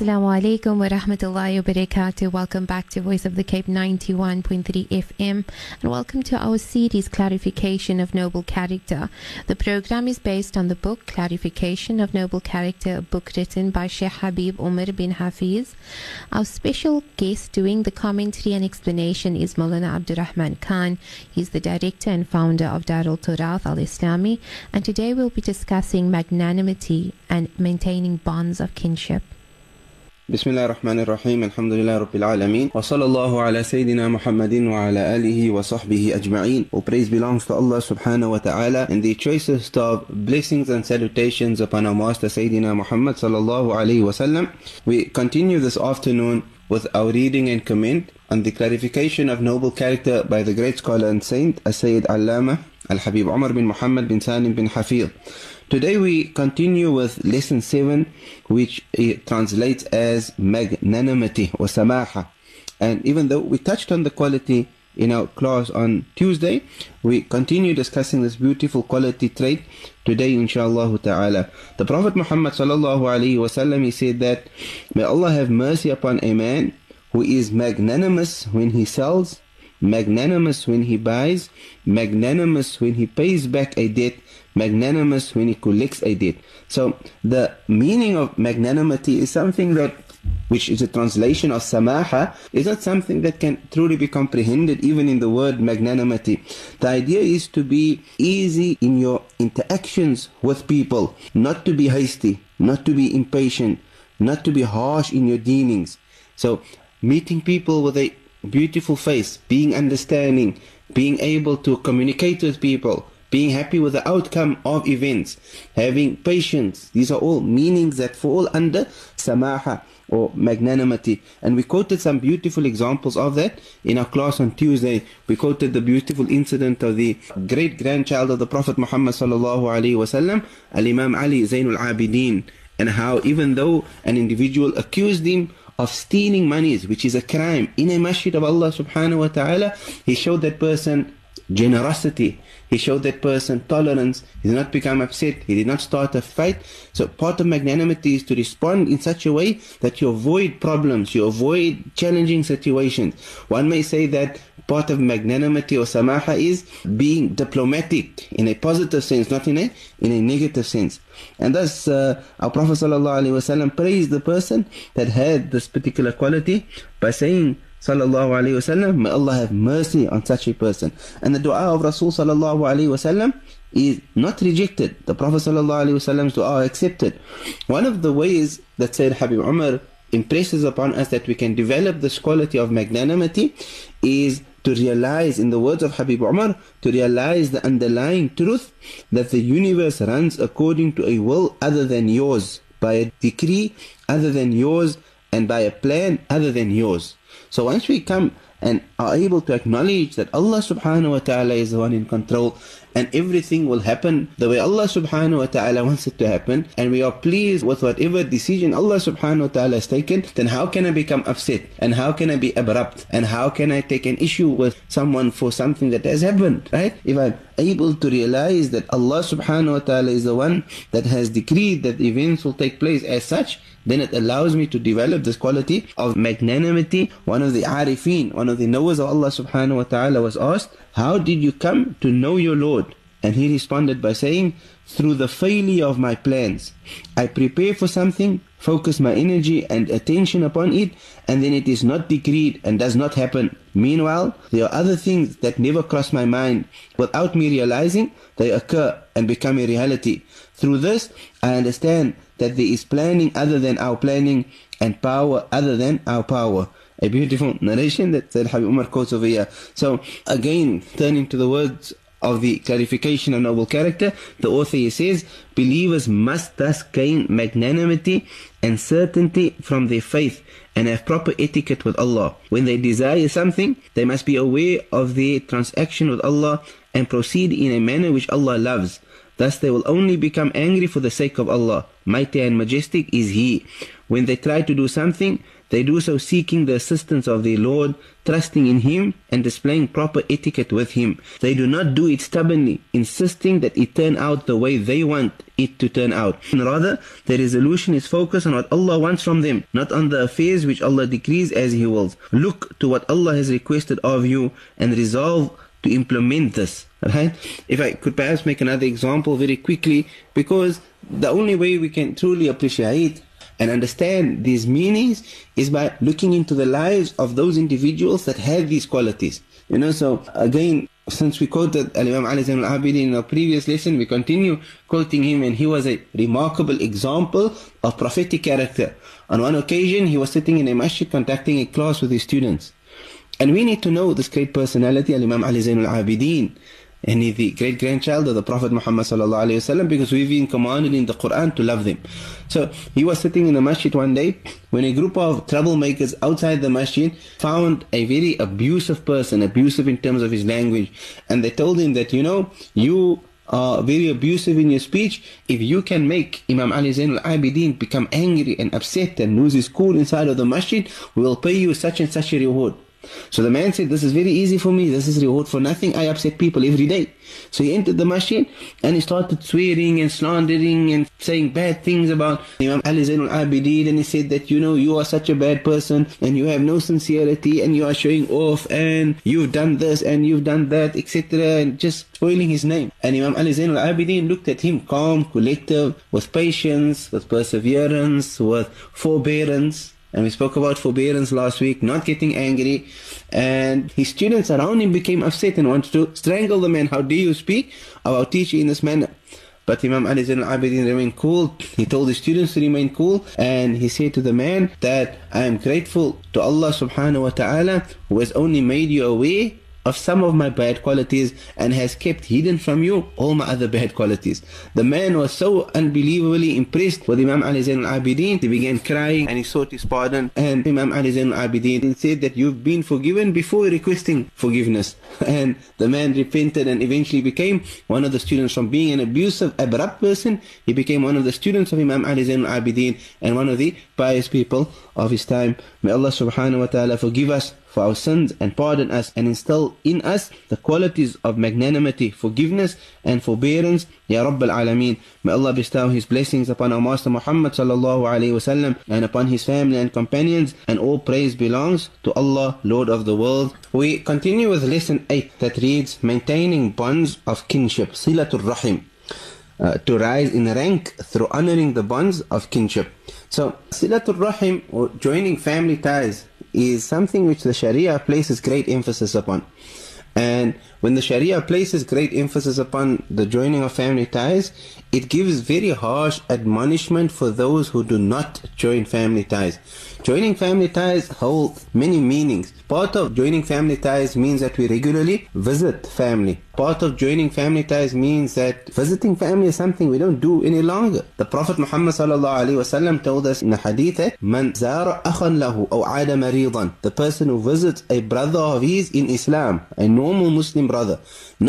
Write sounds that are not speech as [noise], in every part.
Assalamu alaikum wa rahmatullahi wa barakatuh. Welcome back to Voice of the Cape 91.3 FM and welcome to our series Clarification of Noble Character. The program is based on the book Clarification of Noble Character, a book written by Sheikh Habib Umar bin Hafiz. Our special guest doing the commentary and explanation is Maulana Abdurragmaan Khan. He's the director and founder of Darul Turath Al Islami and today we'll be discussing magnanimity and maintaining bonds of kinship. بسم الله الرحمن الرحيم الحمد لله رب العالمين وصلى الله على سيدنا محمد وعلى آله وصحبه أجمعين All praise belongs to Allah subhanahu wa ta'ala and the choicest of blessings and salutations upon our master Sayyidina Muhammad sallallahu alayhi wasallam We continue this afternoon with our reading and comment on the clarification of noble character by the great scholar and saint As-Sayyid Allama Al-Habib Umar bin Muhammad bin Salim bin Hafiz Today we continue with lesson 7 which eh, translates as magnanimity or samaha. And even though we touched on the quality in our class on Tuesday, we continue discussing this beautiful quality trait today inshallah ta'ala. The Prophet Muhammad sallallahu alayhi wasallam he said that may Allah have mercy upon a man who is magnanimous when he sells, magnanimous when he buys, magnanimous when he pays back a debt, magnanimous when he collects a debt. So the meaning of magnanimity is something that which is a translation of samaha, is not something that can truly be comprehended even in the word magnanimity. The idea is to be easy in your interactions with people, not to be hasty, not to be impatient, not to be harsh in your dealings. So meeting people with a beautiful face, being understanding, being able to communicate with people, being happy with the outcome of events, having patience. These are all meanings that fall under samaha or magnanimity. And we quoted some beautiful examples of that in our class on Tuesday. We quoted the beautiful incident of the great grandchild of the Prophet Muhammad sallallahu alaihi wasallam, Al Imam Ali Zainul Abidin, and how even though an individual accused him of stealing monies, which is a crime, in a masjid of Allah subhanahu wa ta'ala, he showed that person generosity. He showed that person tolerance. He did not become upset. He did not start a fight. So part of magnanimity is to respond in such a way that you avoid problems, you avoid challenging situations. One may say that part of magnanimity or samaha is being diplomatic in a positive sense, not in a in a negative sense. And thus, uh, our Prophet ﷺ praised the person that had this particular quality by saying, sallallahu alayhi wasallam, may Allah have mercy on such a person. And the dua of Rasul sallallahu alayhi wasallam is not rejected. The Prophet sallallahu alayhi wasallam's dua accepted. One of the ways that Sayyid Habib Umar impresses upon us that we can develop this quality of magnanimity is to realize, in the words of Habib Umar, to realize the underlying truth that the universe runs according to a will other than yours, by a decree other than yours, and by a plan other than yours. So once we come and are able to acknowledge that Allah subhanahu wa ta'ala is the one in control and everything will happen the way Allah subhanahu wa ta'ala wants it to happen and we are pleased with whatever decision Allah subhanahu wa ta'ala has taken then how can I become upset and how can I be abrupt and how can I take an issue with someone for something that has happened right if I'm able to realize that Allah subhanahu wa ta'ala is the one that has decreed that events will take place as such then it allows me to develop this quality of magnanimity. One of the arifin, one of the knowers Allah subhanahu wa ta'ala was asked, how did you come to know your Lord? And he responded by saying, through the failure of my plans. I prepare for something, focus my energy and attention upon it, and then it is not decreed and does not happen. Meanwhile, there are other things that never cross my mind. Without me realizing, they occur and become a reality. Through this, I understand that there is planning other than our planning and power other than our power. A beautiful narration that Sayyid Habib Umar quotes over here. So again, turning to the words of the clarification of noble character, the author says, believers must thus gain magnanimity and certainty from their faith and have proper etiquette with Allah. When they desire something, they must be aware of their transaction with Allah and proceed in a manner which Allah loves. Thus they will only become angry for the sake of Allah. Mighty and majestic is He. When they try to do something, they do so seeking the assistance of their Lord, trusting in Him and displaying proper etiquette with Him. They do not do it stubbornly, insisting that it turn out the way they want it to turn out. Rather, their resolution is focused on what Allah wants from them, not on the affairs which Allah decrees as He wills. Look to what Allah has requested of you and resolve to implement this. Right? If I could perhaps make another example very quickly, because the only way we can truly appreciate and understand these meanings is by looking into the lives of those individuals that have these qualities. You know, so again, since we quoted Al-Imam Ali Zain al-Abidin in our previous lesson, we continue quoting him and he was a remarkable example of prophetic character. On one occasion, he was sitting in a masjid conducting a class with his students. And we need to know this great personality, Al-Imam Ali Zain al-Abidin. And he's the great grandchild of the Prophet Muhammad sallallahu alaihi wasallam because we've been commanded in the Quran to love them. So he was sitting in the masjid one day when a group of troublemakers outside the masjid found a very abusive person, abusive in terms of his language, and they told him that you know you are very abusive in your speech. If you can make Imam Ali Zain al-Abidin become angry and upset and lose his cool inside of the masjid, we will pay you such and such a reward. So the man said, This is very easy for me. This is reward for nothing. I upset people every day. So he entered the masjid and he started swearing and slandering and saying bad things about Imam Ali Zain al-Abidin and he said that, you know, you are such a bad person and you have no sincerity and you are showing off and you've done this and you've done that, etc. and just spoiling his name. And Imam Ali Zain al-Abidin looked at him calm, collective, with patience, with perseverance, with forbearance. And we spoke about forbearance last week, not getting angry. And his students around him became upset and wanted to strangle the man. How do you speak about teaching in this manner? But Imam Ali Zain al-Abidin remained cool. He told his students to remain cool. And he said to the man that I am grateful to Allah subhanahu wa ta'ala who has only made you aware of some of my bad qualities and has kept hidden from you all my other bad qualities. The man was so unbelievably impressed with Imam Ali Zain al-Abidin. He began crying and he sought his pardon. And Imam Ali Zain al-Abidin said that you've been forgiven before requesting forgiveness. [laughs] And the man repented and eventually became one of the students from being an abusive, abrupt person. He became one of the students of Imam Ali Zain al-Abidin and one of the pious people of his time. May Allah subhanahu wa ta'ala forgive us for our sins and pardon us and instill in us the qualities of magnanimity, forgiveness and forbearance. Ya Rabbal Alameen. May Allah bestow His blessings upon our Master Muhammad sallallahu alayhi wasallam and upon his family and companions and all praise belongs to Allah, Lord of the world. We continue with lesson 8 that reads Maintaining bonds of kinship, Silatul Rahim. Uh, to rise in rank through honoring the bonds of kinship. So, Silatul Rahim or joining family ties is something which the Sharia places great emphasis upon. And when the Sharia places great emphasis upon the joining of family ties, it gives very harsh admonishment for those who do not join family ties. Joining family ties hold many meanings. Part of joining family ties means that we regularly visit family. Part of joining family ties means that visiting family is something we don't do any longer. The Prophet Muhammad told us in the hadith, "Man zara akhan lahu aw maridan." The person who visits a brother of his in Islam, a normal Muslim brother,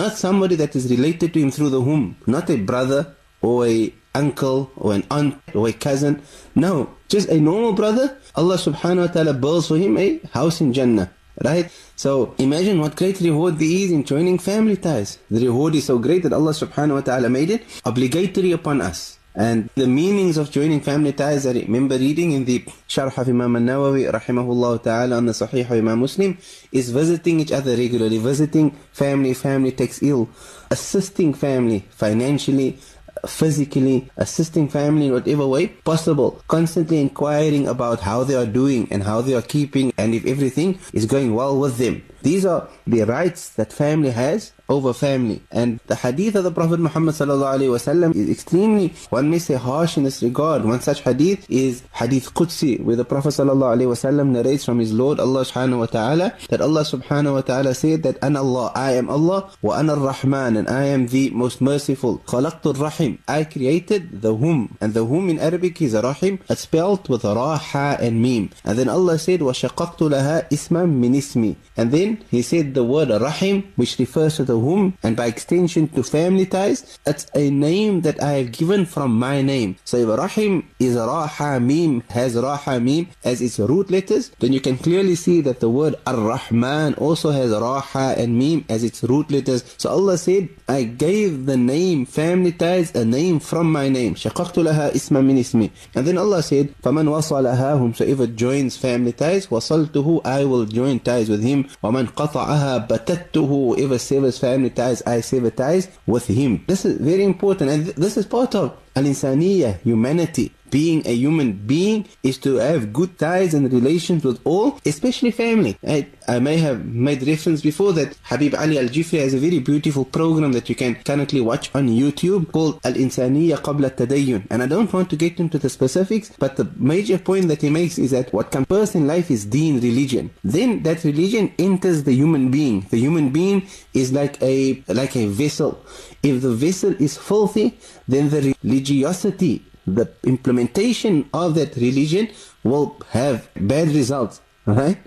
not somebody that is related to him through the womb, not a brother or a uncle or an aunt or a cousin. No, just a normal brother. Allah subhanahu wa ta'ala builds for him a house in Jannah. Right? So imagine what great reward there is in joining family ties. The reward is so great that Allah subhanahu wa ta'ala made it obligatory upon us. And the meanings of joining family ties, I remember reading in the Sharh of Imam al-Nawawi, rahimahullah ta'ala, on the Sahih of Imam Muslim, is visiting each other regularly, visiting family, family takes ill, assisting family financially, physically, assisting family in whatever way possible, constantly inquiring about how they are doing and how they are keeping and if everything is going well with them. These are the rights that family has over family. And the hadith of the Prophet Muhammad wasallam is extremely, one may say, harsh in this regard. One such hadith is Hadith Qudsi, where the Prophet wasallam narrates from his Lord Allah subhanahu wa ta'ala that Allah subhanahu wa ta'ala said that An Allah, I am Allah, wa Ana Rahman, and I am the most merciful. Khalaqtul Rahim, I created the whom. And the whom in Arabic is Rahim, it's spelled with Raha and Mim. And then Allah said, wa shaqaqtu laha isman min ismi. And then He said the word Rahim, which refers to the womb, and by extension to family ties, it's a name that I have given from my name. So if Rahim is Raha Mim, has Raha Mim as its root letters, then you can clearly see that the word Ar-Rahman also has Raha and Mim as its root letters. So Allah said, I gave the name family ties a name from my name. شَقَقْتُ لَهَا إِسْمًا مِنْ إِسْمِي And then Allah said, فَمَنْ وَصَلَهَا Whomsoever joins family ties, وَصَلْتُهُ I will join ties with him. وَمَنْ قَطَعَهَا بَتَتْتُهُ Whoever severs family ties, I sever ties with him. This is very important and this is part of al-insaniyah, humanity being a human being is to have good ties and relations with all, especially family. I, I may have made reference before that Habib Ali Al Jifri has a very beautiful program that you can currently watch on YouTube called Al Insaniya Qabla Tadayyun. And I don't want to get into the specifics, but the major point that he makes is that what comes first in life is deen, religion. Then that religion enters the human being. The human being is like a like a vessel. If the vessel is filthy, then the religiosity the implementation of that religion will have bad results. Right?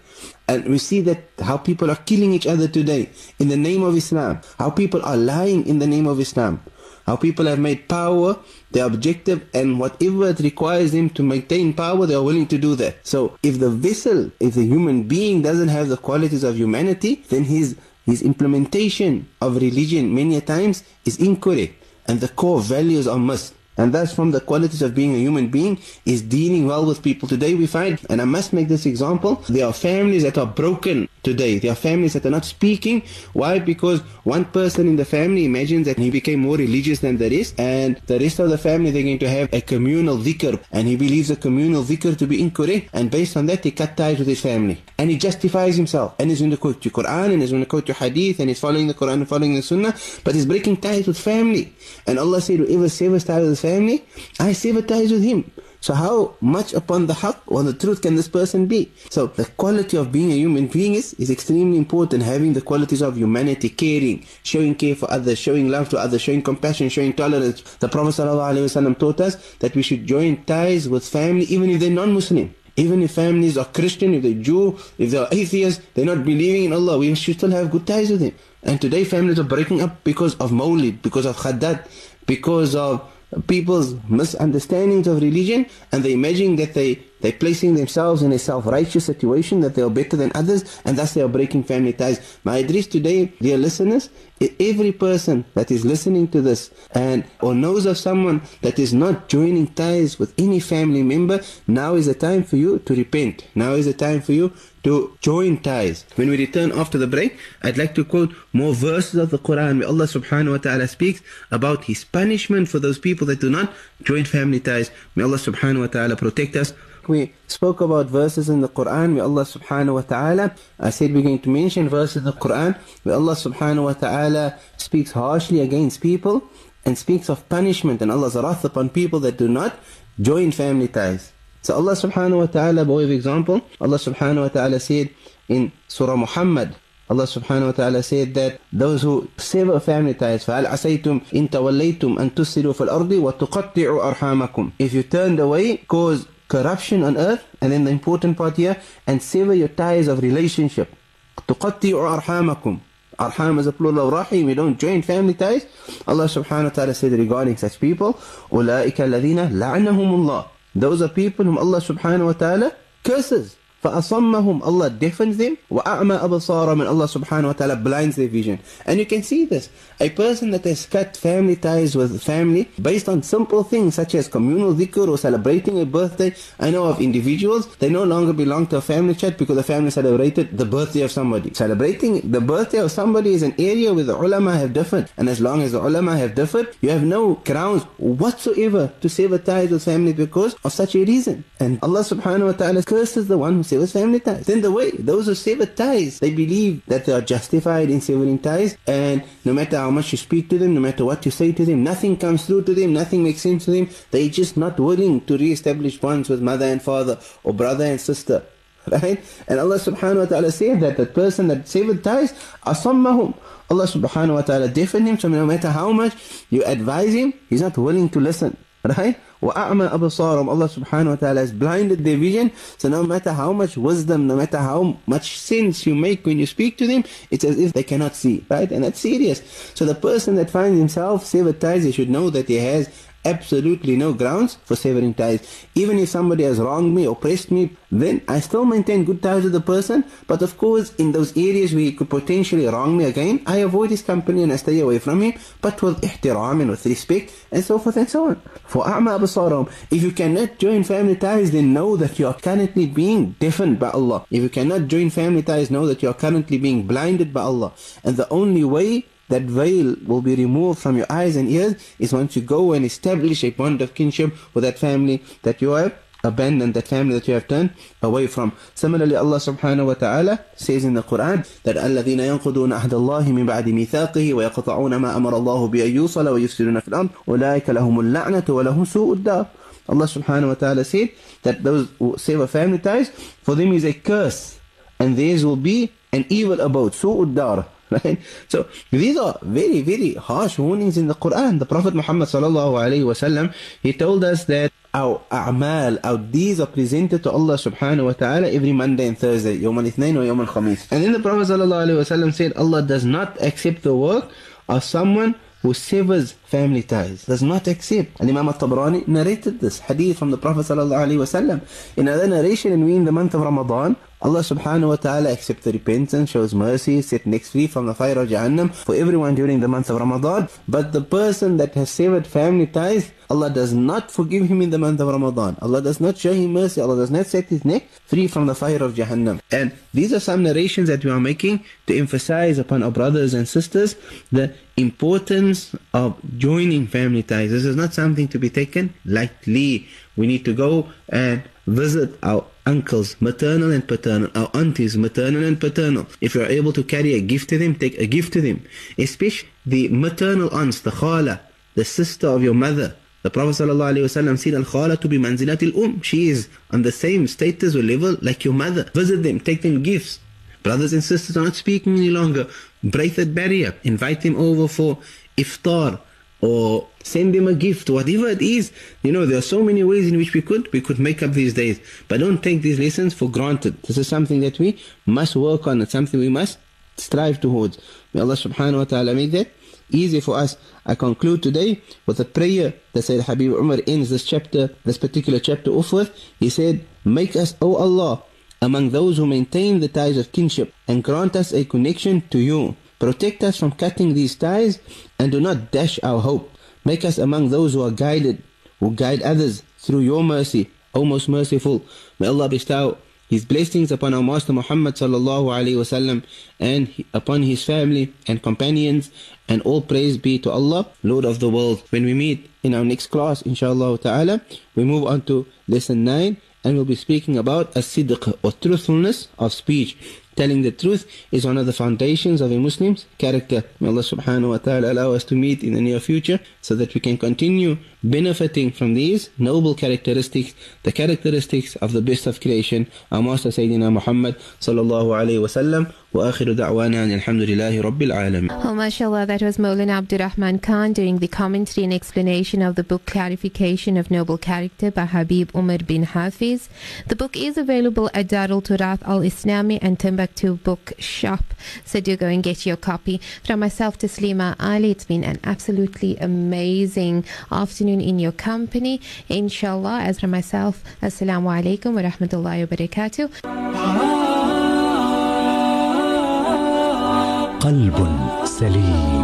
And we see that how people are killing each other today in the name of Islam. How people are lying in the name of Islam. How people have made power their objective and whatever it requires them to maintain power, they are willing to do that. So if the vessel, if the human being doesn't have the qualities of humanity, then his his implementation of religion many times is incorrect and the core values are missed. And that's from the qualities of being a human being is dealing well with people. Today we find, and I must make this example, there are families that are broken today. There are families that are not speaking. Why? Because one person in the family imagines that he became more religious than the rest, and the rest of the family they're going to have a communal dhikr, and he believes the communal dhikr to be incorrect, and based on that he cut ties with his family. And he justifies himself, and he's going to quote the Quran, and he's going to quote the Hadith, and he's following the Quran and following the Sunnah, but he's breaking ties with family. And Allah said, whoever severs ties with family, I ties with him. So how much upon the haqq or the truth can this person be? So the quality of being a human being is, is extremely important. Having the qualities of humanity, caring, showing care for others, showing love to others, showing compassion, showing tolerance. The Prophet ﷺ taught us that we should join ties with family even if they're non-Muslim. Even if families are Christian, if they're Jew, if they're atheists, they're not believing in Allah, we should still have good ties with them. And today families are breaking up because of Mawlid, because of Khadat, because of people's misunderstandings of religion and they imagine that they they're placing themselves in a self-righteous situation that they are better than others and thus they are breaking family ties. My address today, dear listeners, every person that is listening to this and or knows of someone that is not joining ties with any family member, now is the time for you to repent. Now is the time for you to join ties. When we return after the break, I'd like to quote more verses of the Quran where Allah subhanahu wa ta'ala speaks about His punishment for those people that do not join family ties. May Allah subhanahu wa ta'ala protect us We spoke about verses in the Quran where Allah subhanahu wa ta'ala, I said we're going to mention verses in the Quran where Allah subhanahu wa ta'ala speaks harshly against people and speaks of punishment and Allah's wrath upon people that do not join family ties. So Allah subhanahu wa ta'ala, by way of example, Allah subhanahu wa ta'ala said in Surah Muhammad, Allah subhanahu wa ta'ala said that those who sever family ties فَهَلْ عَسَيْتُمْ إِن تَوَلَّيْتُمْ أَن تُسِرُوا فِي الْأَرْضِ وَتُقَطِّعُوا أَرْحَامَكُمْ If you turn away, cause corruption on earth, and then the important part here, and sever your ties of relationship. تُقَطِّعُوا أَرْحَامَكُمْ Arham is a plural of rahim. We don't join family ties. Allah subhanahu wa ta'ala said regarding such people, أُولَٰئِكَ الَّذِينَ لَعْنَهُمُ اللَّهِ Those are people whom Allah subhanahu wa ta'ala curses. فأصمهم Allah deafens them وأعمى أبصارهم and Allah subhanahu wa ta'ala blinds their vision and you can see this a person that has cut family ties with family based on simple things such as communal dhikr or celebrating a birthday I know of individuals they no longer belong to a family chat because the family celebrated the birthday of somebody celebrating the birthday of somebody is an area where the ulama have differed and as long as the ulama have differed you have no grounds whatsoever to sever ties with family because of such a reason and Allah subhanahu wa ta'ala curses the one who severs family ties. Then the way those who sever ties, they believe that they are justified in severing ties, and no matter how much you speak to them, no matter what you say to them, nothing comes through to them, nothing makes sense to them. They're just not willing to re-establish bonds with mother and father or brother and sister. [laughs] Right? And Allah subhanahu wa ta'ala said that the person that severed ties, asammahum. Allah subhanahu wa ta'ala deafened him, so no matter how much you advise him, he's not willing to listen. Right? وَأَعْمَى أَبْصَارَهُمْ Allah subhanahu wa ta'ala has blinded their vision. So no matter how much wisdom, no matter how much sense you make when you speak to them, it's as if they cannot see. Right? And that's serious. So the person that finds himself severed ties, he should know that he has absolutely no grounds for severing ties. Even if somebody has wronged me, oppressed me, then I still maintain good ties with the person. But of course, in those areas where he could potentially wrong me again, I avoid his company and I stay away from him, but with ihtiram and with respect and so forth and so on. For a'ma absaram, if you cannot join family ties, then know that you are currently being deafened by Allah. If you cannot join family ties, know that you are currently being blinded by Allah. And the only way that veil will be removed from your eyes and ears is once you go and establish a bond of kinship with that family that you have abandoned, that family that you have turned away from. Similarly, Allah subhanahu wa ta'ala says in the Quran that الَّذِينَ يَنْقُضُونَ أَحْدَ اللَّهِ مِنْ بَعْدِ مِيثَاقِهِ وَيَقْطَعُونَ مَا أَمَرَ اللَّهُ بِأَن يُوصَلَ وَيُفْسِدُونَ فِي الْأَرْضِ أُولَٰئِكَ لَهُمُ اللَّعْنَةُ وَلَهُمْ سُوءُ الدَّارِ Allah subhanahu wa ta'ala said that those who sever family ties, for them is a curse, and theirs will be an evil abode, su'ud dar. [laughs] Right? So these are very, very harsh warnings in the Quran. The Prophet Muhammad sallallahu alaihi wasallam, he told us that our a'mal, our deeds are presented to Allah subhanahu wa ta'ala every Monday and Thursday, Yawm al-Ithnain or Yawm al-Khamis. And then the Prophet sallallahu alaihi wasallam said, Allah does not accept the work of someone who severs family ties, does not accept. And Imam al-Tabrani narrated this hadith from the Prophet sallallahu alaihi wasallam. In another narration, and we in the month of Ramadan, Allah subhanahu wa ta'ala accepts the repentance, shows mercy, set next free from the fire of Jahannam for everyone during the month of Ramadan. But the person that has severed family ties, Allah does not forgive him in the month of Ramadan. Allah does not show him mercy. Allah does not set his neck free from the fire of Jahannam. And these are some narrations that we are making to emphasize upon our brothers and sisters the importance of joining family ties. This is not something to be taken lightly. We need to go and visit our uncles, maternal and paternal, our aunties, maternal and paternal. If you are able to carry a gift to them, take a gift to them. Especially the maternal aunts, the khala, the sister of your mother. The Prophet ﷺ said, Al-khala to be manzilat um She is on the same status or level like your mother. Visit them, take them gifts. Brothers and sisters are not speaking any longer. Break that barrier. Invite them over for iftar or send them a gift, whatever it is. You know, there are so many ways in which we could we could make up these days. But don't take these lessons for granted. This is something that we must work on. It's something we must strive towards. May Allah subhanahu wa ta'ala make that easy for us. I conclude today with a prayer that Sayyid Habib Umar ends this chapter, this particular chapter off with. He said, Make us, O Allah, among those who maintain the ties of kinship and grant us a connection to you. Protect us from cutting these ties and do not dash our hope. Make us among those who are guided, who guide others through your mercy, O most merciful. May Allah bestow His blessings upon our Master Muhammad sallallahu and upon his family and companions and all praise be to Allah, Lord of the world. When we meet in our next class, inshallah ta'ala, we move on to lesson 9 and we'll be speaking about as-sidq or truthfulness of speech. Telling the truth is one of the foundations of a Muslim's character. May Allah subhanahu wa ta'ala allow us to meet in the near future so that we can continue benefiting from these noble characteristics, the characteristics of the best of creation, our Master Sayyidina Muhammad sallallahu alayhi wasallam. وآخر دعوانا أن الحمد لله رب العالمين. Oh, mashallah, that was Maulana Abdurragmaan Khan doing the commentary and explanation of the book Clarification of Noble Character by Habib Umar bin Hafiz. The book is available at Darul Turath Al Islami and Timbuktu Book Shop, so do go and get your copy. From myself to Slima Ali, it's been an absolutely amazing afternoon in your company. Inshallah, as from myself, Assalamu alaikum wa rahmatullahi wa barakatuh. قلب سليم